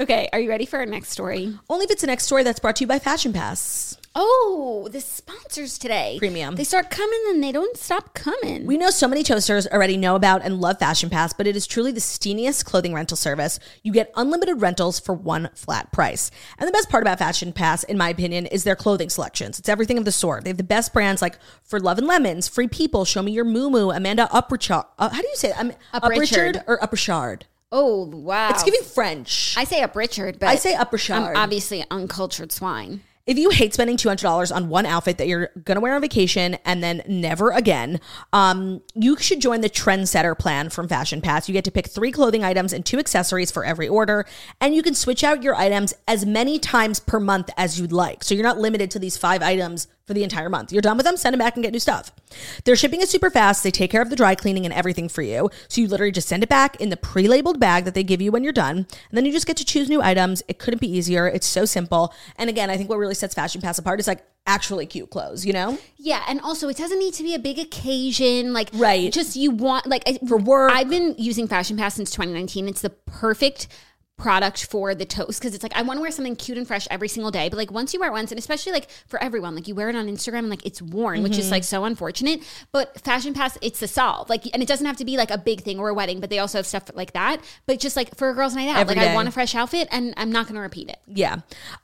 Okay, are you ready for our next story? Only if it's the next story that's brought to you by Fashion Pass. Oh, the sponsors today. Premium. They start coming and they don't stop coming. We know so many toasters already know about and love Fashion Pass, but it is truly the steamiest clothing rental service. You get unlimited rentals for one flat price. And the best part about Fashion Pass, in my opinion, is their clothing selections. It's everything of the sort. They have the best brands like For Love and Lemons, Free People, Show Me Your Mumu, Amanda Uprichard. Uh, how do you say it? Um, Uprichard. Uprichard or Uprichard? Oh, wow. It's giving French. I say up Richard, but I say upper I'm obviously uncultured swine. If you hate spending $200 on one outfit that you're going to wear on vacation and then never again, um, you should join the Trendsetter plan from Fashion Pass. You get to pick three clothing items and two accessories for every order, and you can switch out your items as many times per month as you'd like. So you're not limited to these five items for the entire month. You're done with them, send them back and get new stuff. Their shipping is super fast. They take care of the dry cleaning and everything for you. So you literally just send it back in the pre-labeled bag that they give you when you're done. And then you just get to choose new items. It couldn't be easier. It's so simple. And again, I think what really sets Fashion Pass apart is like actually cute clothes, you know? Yeah, and also it doesn't need to be a big occasion. Like, Right. Just you want like I- For work. I've been using Fashion Pass since 2019. It's the perfect product for the toast because it's like I want to wear something cute and fresh every single day. But like once you wear it once, and especially like for everyone, like you wear it on Instagram and like it's worn, which Mm-hmm. is like so unfortunate. But Fashion Pass, it's the solve. Like, and it doesn't have to be like a big thing or a wedding, but they also have stuff like that. But just like for a girls' night out, Every like day. I want a fresh outfit, and I'm not going to repeat it. Yeah.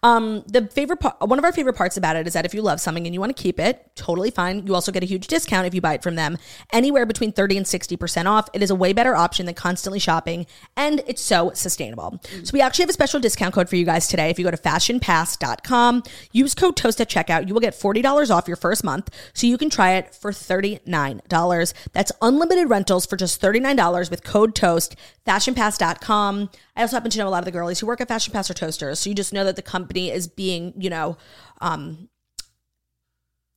Um, the favorite part, one of our favorite parts about it is that if you love something and you want to keep it, totally fine. You also get a huge discount if you buy it from them. Anywhere between 30 and 60% off. It is a way better option than constantly shopping and it's so sustainable. So we actually have a special discount code for you guys today. If you go to fashionpass.com, use code TOAST at checkout, you will get $40 off your first month. So you can try it for $39. That's unlimited rentals for just $39 with code TOAST, fashionpass.com. I also happen to know a lot of the girlies who work at Fashion Pass are toasters. So you just know that the company is being, you know, um,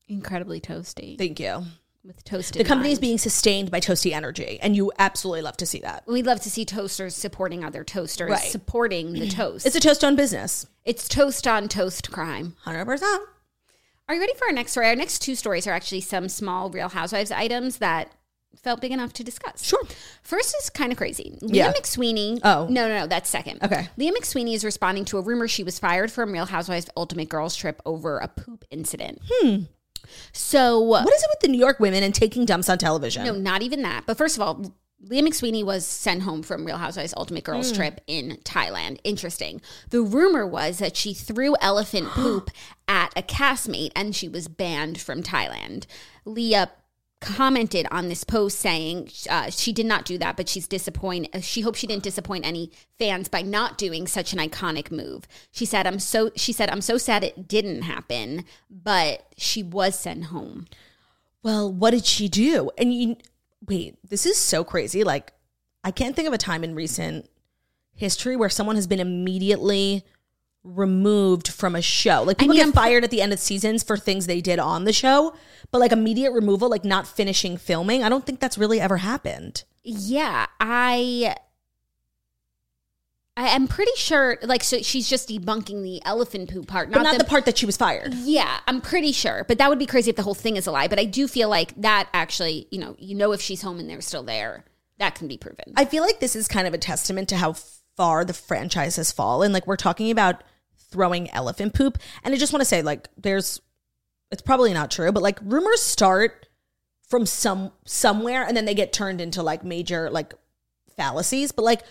Incredibly toasty thank you. With toasted. The company is being sustained by toasty energy. And you absolutely love to see that. We love to see toasters supporting other toasters, Right. supporting the toast. It's a toast on business. It's toast on toast crime. 100%. Are you ready for our next story? Our next two stories are actually some small Real Housewives items that felt big enough to discuss. Sure. First is kind of crazy. Leah Yeah. McSweeney. Oh. No, no, no. That's second. Okay. Leah McSweeney is responding to a rumor she was fired from Real Housewives Ultimate Girls Trip over a poop incident. Hmm. So What is it with the New York women and taking dumps on television? No, not even that. But first of all, Leah McSweeney was sent home from Real Housewives Ultimate Girls hmm. trip in Thailand. Interesting. The rumor was that she threw elephant poop at a castmate and she was banned from Thailand. Leah commented on this post saying uh, she did not do that, but she's disappointed. She hopes she didn't disappoint any fans by not doing such an iconic move. She said, "I'm so." She said, "I'm so sad it didn't happen, but she was sent home." Well, what did she do? And you wait, this is so crazy. Like, I can't think of a time in recent history where someone has been immediately removed from a show. Like people mean, get fired at the end of seasons for things they did on the show, but like immediate removal, like not finishing filming, I don't think that's really ever happened. Yeah, I I am pretty sure like so she's just debunking the elephant poo part, But not, not, the, the, part that she was fired. Yeah, I'm pretty sure. But that would be crazy if the whole thing is a lie. But I do feel like that actually, you know, you know if she's home and they're still there, that can be proven. I feel like this is kind of a testament to how far the franchise has fallen. Like we're talking about throwing elephant poop, and I just want to say, like, there's, it's probably not true, but like rumors start from some somewhere, and then they get turned into like major like fallacies. But like,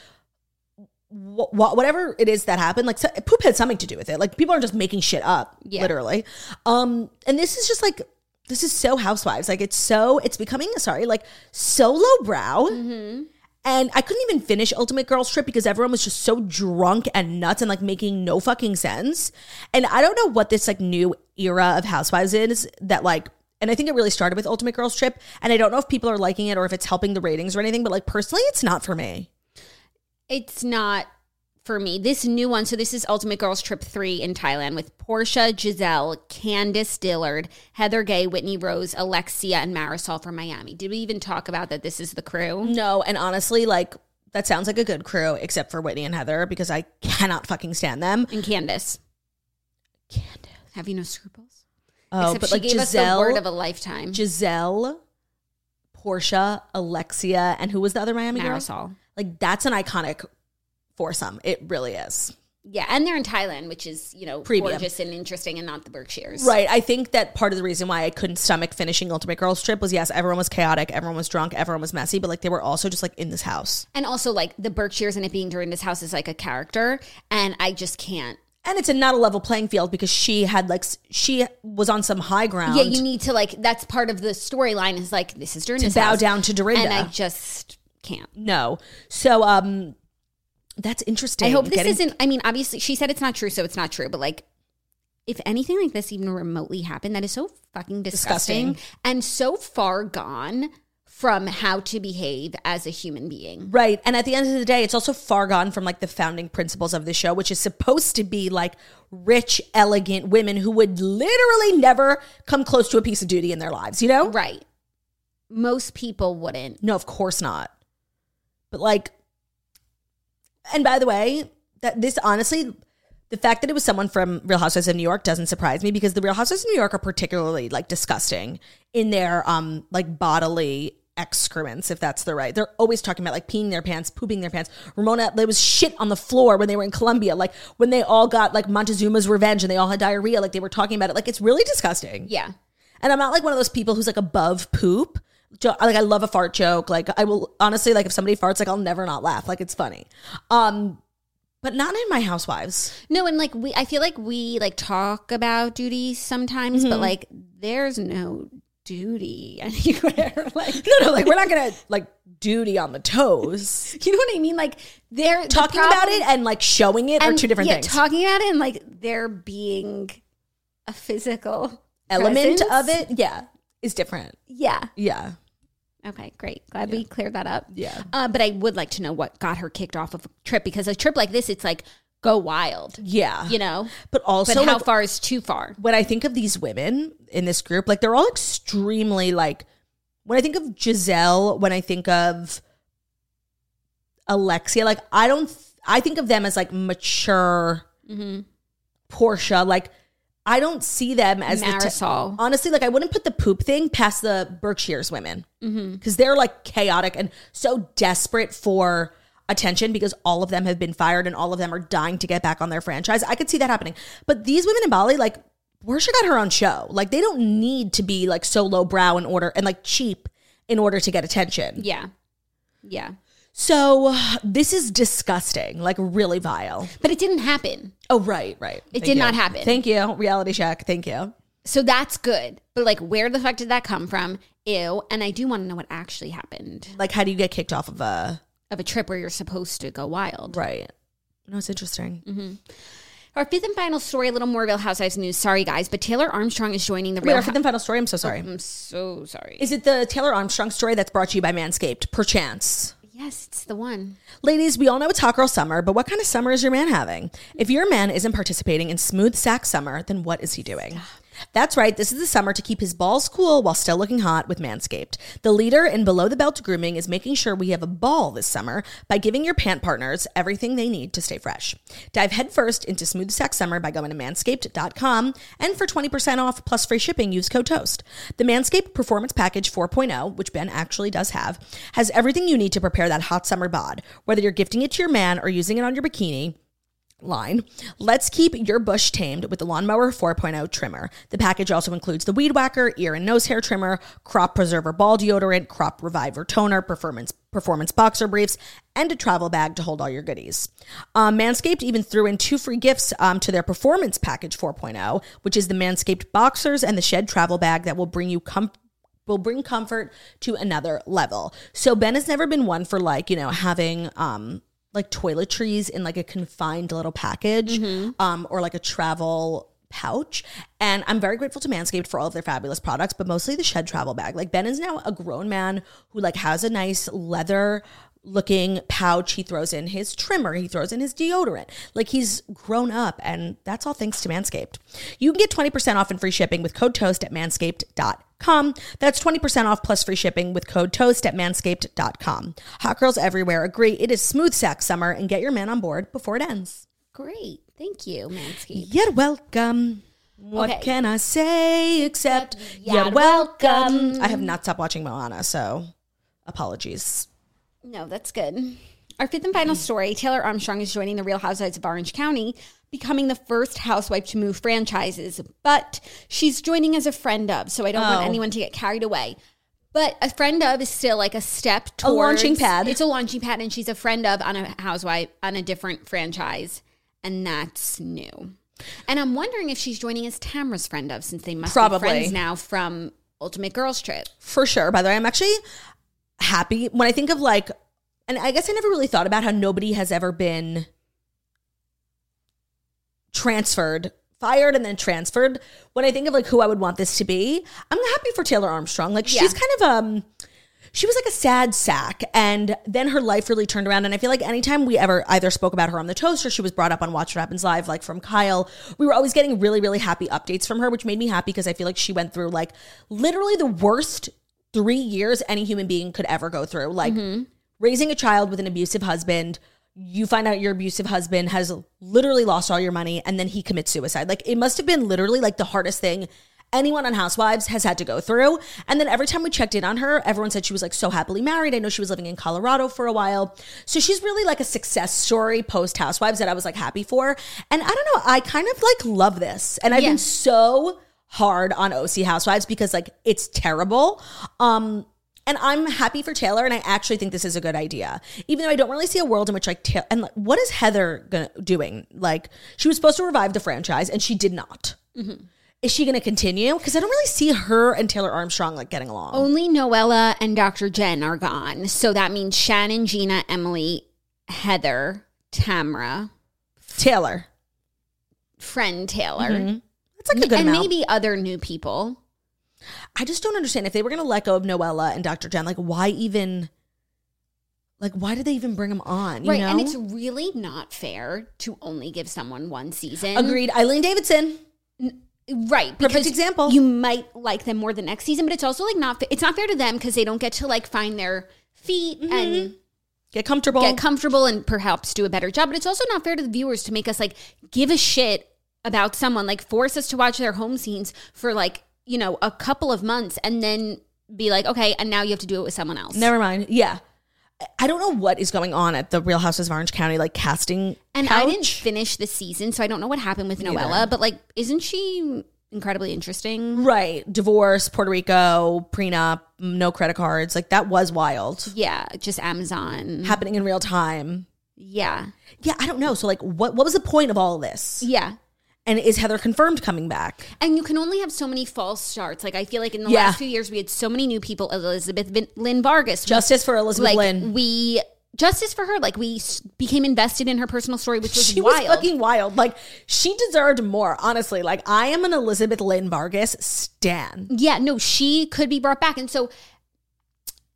wh- wh- whatever it is that happened, like so, poop had something to do with it. Like people are just making shit up, Yeah. literally. Um, and this is just like. This is so housewives. Like it's so it's becoming sorry, like so lowbrow. And I couldn't even finish Ultimate Girls Trip because everyone was just so drunk and nuts and like making no fucking sense. And I don't know what this like new era of Housewives is that like, and I think it really started with Ultimate Girls Trip. And I don't know if people are liking it or if it's helping the ratings or anything, but like personally, it's not for me. It's not for me. This new one, so this is Ultimate Girls Trip 3 in Thailand with Portia, Gizelle, Candiace Dillard, Heather Gay, Whitney Rose, Alexia, and Marisol from Miami. Did we even talk about that this is the crew? No, and honestly, like that sounds like a good crew, except for Whitney and Heather because I cannot fucking stand them. And Candice. Candace. Have you no scruples? Oh, Except but she like gave Gizelle, us the word of a lifetime. Gizelle, Portia, Alexia, and who was the other Miami girl? Marisol. Like that's an iconic foursome. It really is. Yeah, and they're in Thailand, which is, you know, Premium. gorgeous and interesting and not the Berkshires. Right. I think that part of the reason why I couldn't stomach finishing Ultimate Girls Trip was yes, everyone was chaotic, everyone was drunk, everyone was messy, but like they were also just like in this house. And also like the Berkshires and it being during this house is like a character and I just can't. And it's a not a level playing field because she had like she was on some high ground. Yeah, you need to like that's part of the storyline is like this is during To this bow house. down to Dorinda. And I just can't. no. So um that's interesting. I hope this Getting- isn't I mean, obviously she said it's not true, so it's not true, but like if anything like this even remotely happened, that is so fucking disgusting, Disgusting. and so far gone from how to behave as a human being. Right. And at the end of the day, it's also far gone from like the founding principles of the show, which is supposed to be like rich, elegant women who would literally never come close to a piece of duty in their lives, you know? Right. Most people wouldn't. No, of course not. But like, and by the way, that this honestly, the fact that it was someone from Real Housewives of New York doesn't surprise me because the Real Housewives of New York are particularly like disgusting in their um like bodily excrements, if that's the right. They're always talking about like peeing their pants, pooping their pants. Ramona, there was shit on the floor when they were in Colombia, like when they all got like Montezuma's revenge and they all had diarrhea, like they were talking about it. Like it's really disgusting. Yeah. And I'm not like one of those people who's like above poop. Like I love a fart joke. Like I will honestly like if somebody farts, like I'll never not laugh. Like it's funny. Um, but not in my housewives. No, and like we, I feel like we like talk about duty sometimes, Mm-hmm. but like there's no duty anywhere. like, No, no, like we're not gonna like duty on the toes. you know what I mean? Like they're the Talking about it and like showing it are two different yeah, things. Talking about it and like there being a physical Element presence. of it, yeah, is different. Yeah. Yeah, Okay, great. Glad we cleared that up. Yeah. Uh, but I would like to know what got her kicked off of a trip because a trip like this, it's like go wild, yeah. you know. but also but how like, far is too far? when I think of these women in this group, like they're all extremely like when I think of Gizelle, when I think of Alexia, like I don't I think of them as like mature Portia, like I don't see them as the t- Marisol. honestly, like I wouldn't put the poop thing past the Berkshires women mm-hmm. because they're like chaotic and so desperate for attention because all of them have been fired and all of them are dying to get back on their franchise. I could see that happening, but these women in Bali, like Portia got her own show. Like they don't need to be like so low brow in order and like cheap in order to get attention. Yeah. Yeah. So this is disgusting, like really vile. But it didn't happen. Oh, right, right. It Thank did you. not happen. Thank you. Reality check. Thank you. So that's good. But like, where the fuck did that come from? Ew. And I do want to know what actually happened Like, how do you get kicked off of a of a trip where you're supposed to go wild. right? No, it's interesting. Mm-hmm. Our fifth and final story, a little more Real Housewives news. Sorry, guys, but Taylor Armstrong is joining the Wait, Real our fifth and final story. I'm so sorry. I'm so sorry. Is it the Taylor Armstrong story that's brought to you by Manscaped? Perchance. Yes, it's the one. Ladies, we all know it's hot girl summer, but what kind of summer is your man having? If your man isn't participating in smooth sack summer, then what is he doing? That's right, this is the summer to keep his balls cool while still looking hot with Manscaped. The leader in below the belt grooming is making sure we have a ball this summer by giving your pant partners everything they need to stay fresh. Dive headfirst into smooth sack summer by going to manscaped.com and for 20% off plus free shipping, use code TOAST. The Manscaped Performance Package 4.0, which Ben actually does have, has everything you need to prepare that hot summer bod. Whether you're gifting it to your man or using it on your bikini, line. Let's keep your bush tamed with the Lawnmower 4.0 trimmer. The package also includes the Weed Whacker, ear and nose hair trimmer, Crop Preserver ball deodorant, Crop Reviver toner, performance performance boxer briefs, and a travel bag to hold all your goodies. Um, Manscaped even threw in two free gifts um, to their Performance Package 4.0, which is the Manscaped boxers and the Shed travel bag that will bring you comfort will bring comfort to another level. So Ben has never been one for like, you know, having um like toiletries in like a confined little package um or like a travel pouch and I'm very grateful to Manscaped for all of their fabulous products but mostly the shed travel bag. Like Ben is now a grown man who like has a nice leather looking pouch. He throws in his trimmer, he throws in his deodorant. Like he's grown up, and that's all thanks to Manscaped. You can get 20% off and free shipping with code TOAST at manscaped.com. That's 20% off plus free shipping with code TOAST at manscaped.com. Hot girls everywhere agree it is smooth sack summer, and get your man on board before it ends. Great. Thank you, Manscaped. You're welcome. What Okay. can I say except You're you're welcome? welcome. I have not stopped watching Moana, so apologies. No, that's good. Our fifth and final story Taylor Armstrong is joining the Real Housewives of Orange County, becoming the first housewife to move franchises. But she's joining as a friend of, so I don't want Oh. anyone to get carried away. But a friend of is still like a step towards A launching pad. It's a launching pad, and she's a friend of on a housewife on a different franchise, and that's new. And I'm wondering if she's joining as Tamra's friend of, since they must Probably. be friends now from Ultimate Girls Trip. For sure. By the way, I'm actually happy when I think of like, and I guess I never really thought about how nobody has ever been transferred, fired, and then transferred. When I think of like who I would want this to be, I'm happy for Taylor Armstrong. Like she's Yeah. kind of um. She was like a sad sack, and then her life really turned around. And I feel like anytime we ever either spoke about her on the toast or she was brought up on Watch What Happens Live, like from Kyle, we were always getting really, really happy updates from her, which made me happy because I feel like she went through like literally the worst three years any human being could ever go through. Like raising a child with an abusive husband. You find out your abusive husband has literally lost all your money and then he commits suicide. Like it must have been literally like the hardest thing anyone on Housewives has had to go through. And then every time we checked in on her, everyone said she was like so happily married. I know she was living in Colorado for a while. So she's really like a success story post Housewives that I was like happy for. And I don't know, I kind of like love this. And I've Yeah. been so hard on OC Housewives because like it's terrible. Um and I'm happy for Taylor, and I actually think this is a good idea. Even though I don't really see a world in which like Taylor and like, what is Heather gonna doing? Like she was supposed to revive the franchise, and she did not. Mm-hmm. Is she gonna continue? Because I don't really see her and Taylor Armstrong like getting along. Only Noella and Dr. Jen are gone. So that means Shannon, Gina, Emily, Heather, Tamra, Taylor, friend Taylor, mm-hmm. that's like a good and amount. maybe other new people. I just don't understand if they were gonna let go of Noella and Dr. Jen. Like, why even? Like, why did they even bring them on? You right. know? And it's really not fair to only give someone one season. agreed. Eileen Davidson. Right. Perfect example. You might like them more the next season, but it's also like not, fa- it's not fair to them because they don't get to like find their feet Mm-hmm. and Get comfortable. get comfortable and perhaps do a better job. But it's also not fair to the viewers to make us like give a shit about someone, like force us to watch their home scenes for like, you know, a couple of months and then be like, okay, and now you have to do it with someone else. Never mind. Yeah. I don't know what is going on at the Real Houses of Orange County, like casting. And I didn't finish the season, so I don't know what happened with Noella, neither. but like, isn't she incredibly interesting. Right. Divorce, Puerto Rico, prenup, no credit cards. Like that was wild. Yeah, just Amazon. Happening in real time. yeah. Yeah, I don't know. So like what what was the point of all of this? Yeah. And is Heather confirmed coming back? And you can only have so many false starts. Like I feel like in the Yeah. last few years we had so many new people. Elizabeth Vin- Lyn Vargas, Justice for Elizabeth like Lyn. we justice for her. Like we became invested in her personal story, which was she wild. was fucking wild. Like she deserved more, honestly. Like I am an Elizabeth Lyn Vargas stan. yeah, no, she could be brought back, and so.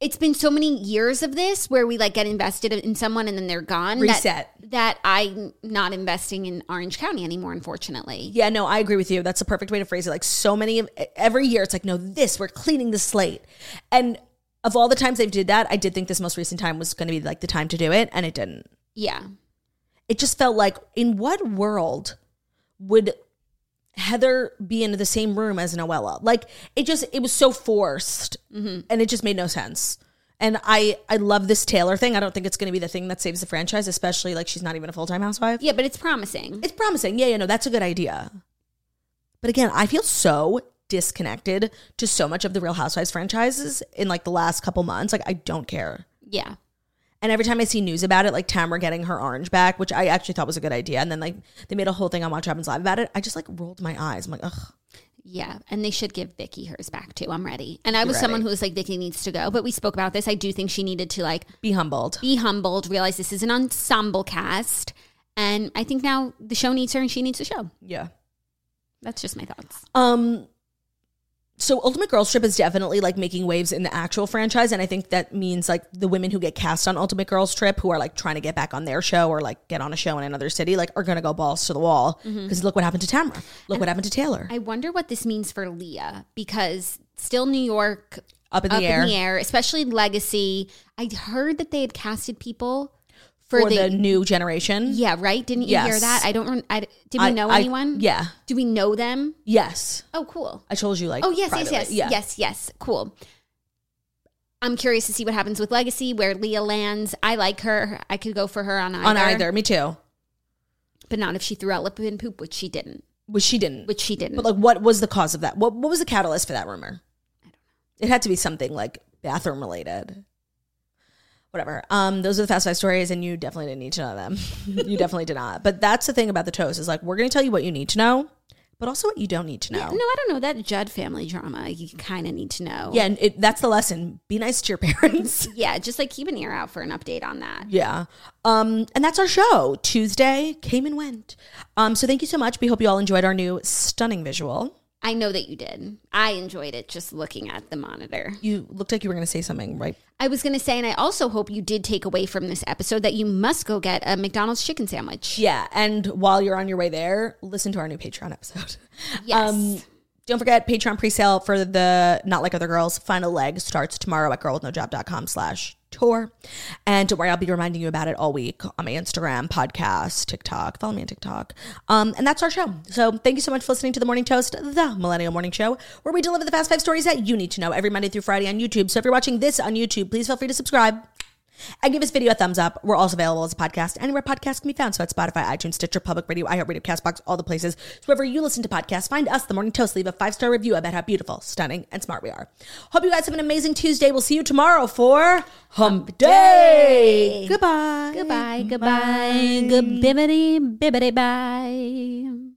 It's been so many years of this where we like get invested in someone and then they're gone. that- Reset. That, I'm not investing in Orange County anymore, unfortunately. Yeah, no, I agree with you. That's the perfect way to phrase it. Like so many of every year, it's like, no, this we're cleaning the slate. And of all the times they've did that, I did think this most recent time was going to be like the time to do it, and it didn't. Yeah. It just felt like, in what world would Heather be in the same room as Noella? Like it just, it was so forced, and it just made no sense. And I, I love this Taylor thing. I don't think it's going to be the thing that saves the franchise, especially like she's not even a full time housewife. Yeah, but it's promising. It's promising. Yeah, yeah, no, that's a good idea. But again, I feel so disconnected to so much of the Real Housewives franchises in like the last couple months. Like I don't care. yeah. And every time I see news about it, like Tamra getting her orange back, which I actually thought was a good idea, and then like they made a whole thing on Watch Happens Live about it, I just like rolled my eyes. I'm like, ugh. Yeah, and they should give Vicki hers back too. I'm ready. And I was someone who was like, Vicki needs to go, but we spoke about this. I do think she needed to like Be humbled. be humbled, realize this is an ensemble cast, and I think now the show needs her and she needs the show. Yeah. That's just my thoughts. Um. So Ultimate Girls Trip is definitely like making waves in the actual franchise, and I think that means like the women who get cast on Ultimate Girls Trip, who are like trying to get back on their show or like get on a show in another city, like are gonna go balls to the wall. Mm-hmm. Because look what happened to Tamra, look what happened to Taylor, I wonder what this means for Leah because still New York up in the up air. in the air, especially Legacy. I heard that they had casted people for, for the, the, new generation. yeah right. Didn't you hear that? I don't. I, did we I- know I- anyone? yeah. Do we know them? Yes, Oh, cool. I told you like. Oh yes, yes, privately. yes, Yeah. yes, yes. Cool. I'm curious to see what happens with Legacy, where Leah lands. I like her. I could go for her on either, on either. Me too. but not if she threw out lip and poop, which she didn't. Which she didn't. Which she didn't. But like, what was the cause of that? What What was the catalyst for that rumor? I don't know. It had to be something like bathroom related. Whatever. Um, those are the fast five stories, and you definitely didn't need to know them. you definitely did not. But that's the thing about the toast is like we're going to tell you what you need to know, but also what you don't need to know. Yeah, no, I don't know that Judd family drama. You kind of need to know. Yeah, and it, that's the lesson. Be nice to your parents. yeah. Just like keep an ear out for an update on that. yeah. Um, and that's our show. Tuesday came and went. Um, so thank you so much. We hope you all enjoyed our new stunning visual. I know that you did. I enjoyed it just looking at the monitor. You looked like you were going to say something, right? I was going to say, and I also hope you did take away from this episode that you must go get a McDonald's chicken sandwich. Yeah, and while you're on your way there, listen to our new Patreon episode. Yes. Um, don't forget Patreon pre-sale for the Not Like Other Girls final leg starts tomorrow at girlwithnojob.com slash tour. And don't worry, I'll be reminding you about it all week on my Instagram, podcast, TikTok. Follow me on TikTok. Um, and that's our show. So thank you so much for listening to The Morning Toast, the Millennial Morning Show, where we deliver the fast five stories that you need to know every Monday through Friday on YouTube. So if you're watching this on YouTube, please feel free to subscribe. And give this video a thumbs up. We're also available as a podcast anywhere podcasts can be found. So at Spotify, iTunes, Stitcher, Public Radio, iHeartRadio, CastBox, all the places. So wherever you listen to podcasts, find us, The Morning Toast. Leave a five star review about how beautiful, stunning, and smart we are. Hope you guys have an amazing Tuesday. We'll see you tomorrow for Hump Day. Goodbye. Goodbye, goodbye, Goodbye. bibbity bibbity bye.